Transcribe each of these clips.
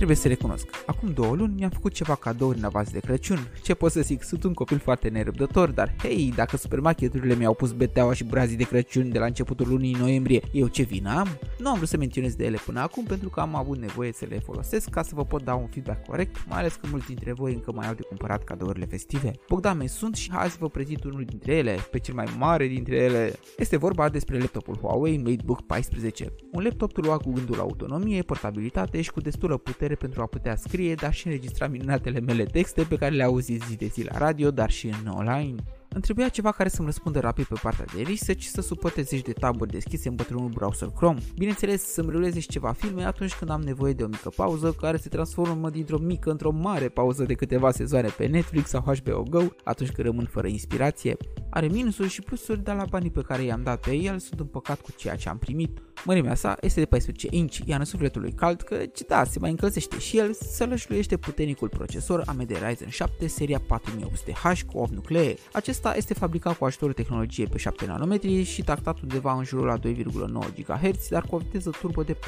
Trebuie să recunosc, acum două luni mi-am făcut ceva cadouri în avans de Crăciun. Ce pot să zic, sunt un copil foarte nerăbdător, dar hei, dacă supermarketurile mi-au pus beteaua și brazii de Crăciun de la începutul lunii noiembrie, eu ce vină am? Nu am vrut să menționez de ele până acum pentru că am avut nevoie să le folosesc ca să vă pot da un feedback corect, mai ales că mulți dintre voi încă mai au de cumpărat cadourile festive. Bogdan sunt și hai să vă prezint unul dintre ele, pe cel mai mare dintre ele. Este vorba despre laptopul Huawei MateBook 14. Un laptop luat cu gândul autonomie, portabilitate și cu destulă putere pentru a putea scrie, dar și înregistra minunatele mele texte pe care le auzi zi de zi la radio, dar și în online. Îmi trebuia ceva care să-mi răspundă rapid pe partea de research și să suporte zeci de taburi deschise în bătrânul browser Chrome. Bineînțeles, să-mi ruleze și ceva filme atunci când am nevoie de o mică pauză care se transformă dintr-o mică într-o mare pauză de câteva sezoane pe Netflix sau HBO Go atunci când rămân fără inspirație. Are minusuri și plusuri, dar la banii pe care i-am dat pe el sunt împăcat cu ceea ce am primit. Mărimea sa este de 14 inch, iar în sufletul lui cald că, da, se mai încălzește și el, să lășluiește puternicul procesor AMD Ryzen 7 seria 4800H cu 8 nuclee. Acesta este fabricat cu ajutorul tehnologiei pe 7 nanometri și tactat undeva în jurul la 2,9 GHz, dar cu o viteză turbo de 4,2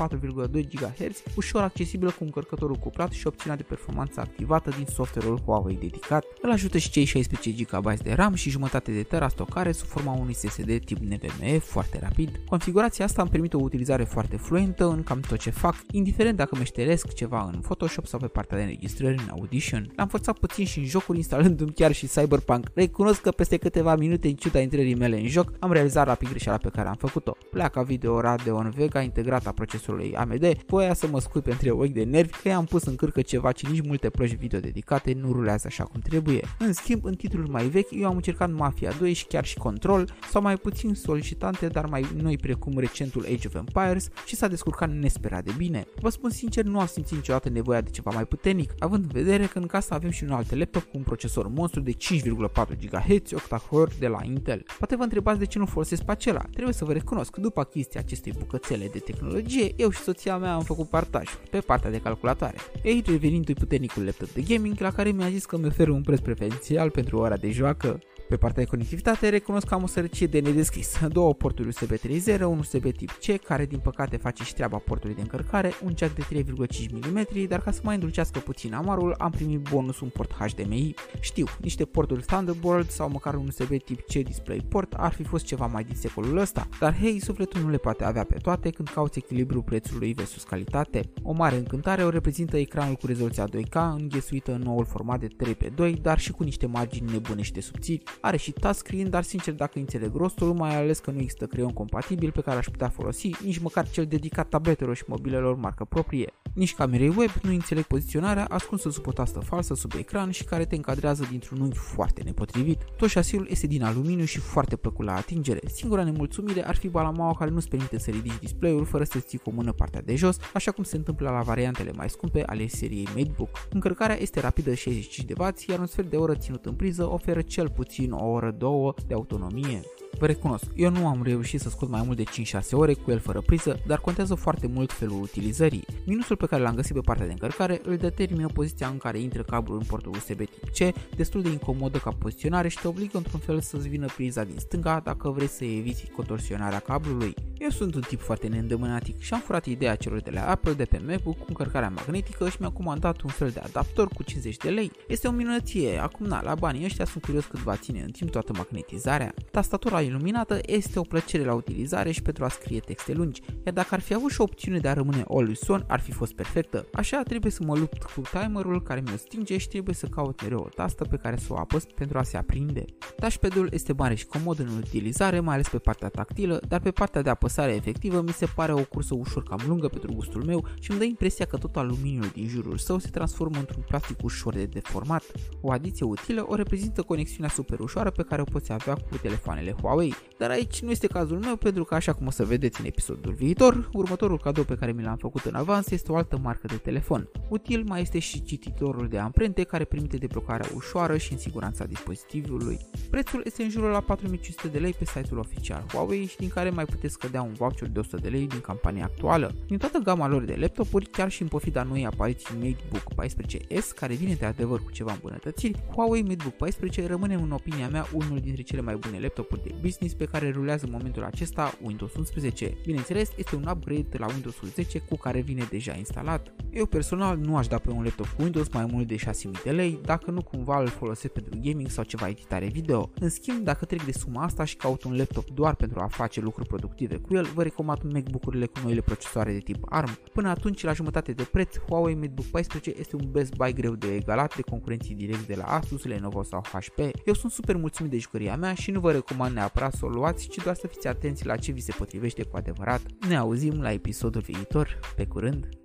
GHz, ușor accesibilă cu încărcătorul cuplat și opțiunea de performanță activată din software-ul Huawei dedicat. Îl ajută și cei 16 GB de RAM și jumătate de tera stocare sub forma unui SSD tip NVMe foarte rapid. Configurația asta îmi permite o utilizare foarte fluentă în cam tot ce fac, indiferent dacă meșteresc ceva în Photoshop sau pe partea de înregistrări în Audition. L-am forțat puțin și în jocuri instalându-mi chiar și Cyberpunk. Recunosc că peste câteva minute în ciuda intrării mele în joc, am realizat rapid greșeala pe care am făcut-o. Pleaca video Radeon Vega integrată a procesorului AMD, voia să mă scui pentru ochi de nervi că i-am pus în cârcă ceva ce nici multe plăci video dedicate nu rulează așa cum trebuie. În schimb, în titlul mai vechi, eu am încercat Mafia 2 și chiar și Control, sau mai puțin solicitante, dar mai noi precum recentul Age of Empires și s-a descurcat nesperat de bine. Vă spun sincer, nu am simțit niciodată nevoia de ceva mai puternic, având în vedere că în casă avem și un alt laptop cu un procesor monstru de 5,4 GHz, octa-core de la Intel. Poate vă întrebați de ce nu folosesc pe acela. Trebuie să vă recunosc, după achiziția acestei bucățele de tehnologie, eu și soția mea am făcut partaj pe partea de calculatoare. Aici revenind puternicul laptop de gaming la care mi-a zis că mi oferă un preț preferențial pentru ora de joacă. Pe partea de conectivitate recunosc că am o sărăcie de nedescris. Două porturi USB 3.0, un USB tip C, care din păcate face și treaba portului de încărcare, un jack de 3,5 mm, dar ca să mai îndulcească puțin amarul, am primit bonus un port HDMI. Știu, niște porturi Thunderbolt sau măcar un USB tip C DisplayPort ar fi fost ceva mai din secolul ăsta, dar hei, sufletul nu le poate avea pe toate când cauți echilibrul prețului versus calitate. O mare încântare o reprezintă ecranul cu rezoluția 2K înghesuită în noul format de 3x2, dar și cu niște margini nebunește subțiri. Are și touchscreen, dar sincer dacă înțeleg rostul, mai ales că nu există creion compatibil pe care aș putea folosi, nici măcar cel dedicat tabletelor și mobilelor marcă proprie. Nici camerei web nu înțeleg poziționarea ascunsă sub o tastă falsă sub ecran și care te încadrează dintr-un unghi foarte nepotrivit. Tot șasiul este din aluminiu și foarte plăcut la atingere. Singura nemulțumire ar fi balamaua care nu-ți permite să ridici display-ul fără să ții cu o mână partea de jos, așa cum se întâmplă la variantele mai scumpe ale seriei MateBook. Încărcarea este rapidă 65 de W, iar un sfert de oră ținut în priză oferă cel puțin o oră, două de autonomie. Vă recunosc, eu nu am reușit să scot mai mult de 5-6 ore cu el fără priză, dar contează foarte mult felul utilizării. Minusul pe care l-am găsit pe partea de încărcare îl determină poziția în care intră cablul în portul USB tip C, destul de incomodă ca poziționare și te obligă într-un fel să-ți vină priza din stânga dacă vrei să eviți contorsionarea cablului. Eu sunt un tip foarte neîndemânatic și am furat ideea celor de la Apple de pe MacBook cu încărcarea magnetică și mi-am comandat un fel de adaptor cu 50 de lei. Este o minunăție, acum na, la banii ăștia sunt curios cât va ține în timp toată magnetizarea. Tastatura iluminată este o plăcere la utilizare și pentru a scrie texte lungi, iar dacă ar fi avut și o opțiune de a rămâne always on, ar fi fost perfectă. Așa trebuie să mă lupt cu timerul care mi-o stinge și trebuie să caut mereu o tastă pe care să o apăs pentru a se aprinde. Touchpad-ul este mare și comod în utilizare, mai ales pe partea tactilă, dar pe partea de apăsare efectivă mi se pare o cursă ușor cam lungă pentru gustul meu și îmi dă impresia că tot aluminiul din jurul său se transformă într-un plastic ușor de deformat. O adiție utilă o reprezintă conexiunea super ușoară pe care o poți avea cu telefoanele Huawei, dar aici nu este cazul meu pentru că așa cum o să vedeți în episodul viitor, următorul cadou pe care mi l-am făcut în avans este o altă marcă de telefon. Util mai este și cititorul de amprente care permite deblocarea ușoară și în siguranța dispozitivului. Prețul este în jurul la 4500 de lei pe site-ul oficial Huawei și din care mai puteți scădea un voucher de 100 de lei din campania actuală. Din toată gama lor de laptopuri, chiar și în pofida noi apariții MateBook 14S, care vine de adevăr cu ceva îmbunătățiri, Huawei MateBook 14 rămâne în opinia mea unul dintre cele mai bune laptopuri de Business pe care rulează în momentul acesta Windows 11. Bineînțeles, este un upgrade de la Windows 10 cu care vine deja instalat. Eu personal nu aș da pe un laptop cu Windows mai mult de 6000 de lei, dacă nu cumva îl folosesc pentru gaming sau ceva editare video. În schimb, dacă trec de suma asta și caut un laptop doar pentru a face lucruri productive cu el, vă recomand MacBook-urile cu noile procesoare de tip ARM. Până atunci, la jumătate de preț, Huawei MateBook 14 este un best buy greu de egalat de concurenții direct de la Asus, Lenovo sau HP. Eu sunt super mulțumit de jucăria mea și nu vă recomand neapărat să o luați, ci doar să fiți atenți la ce vi se potrivește cu adevărat. Ne auzim la episodul viitor. Pe curând!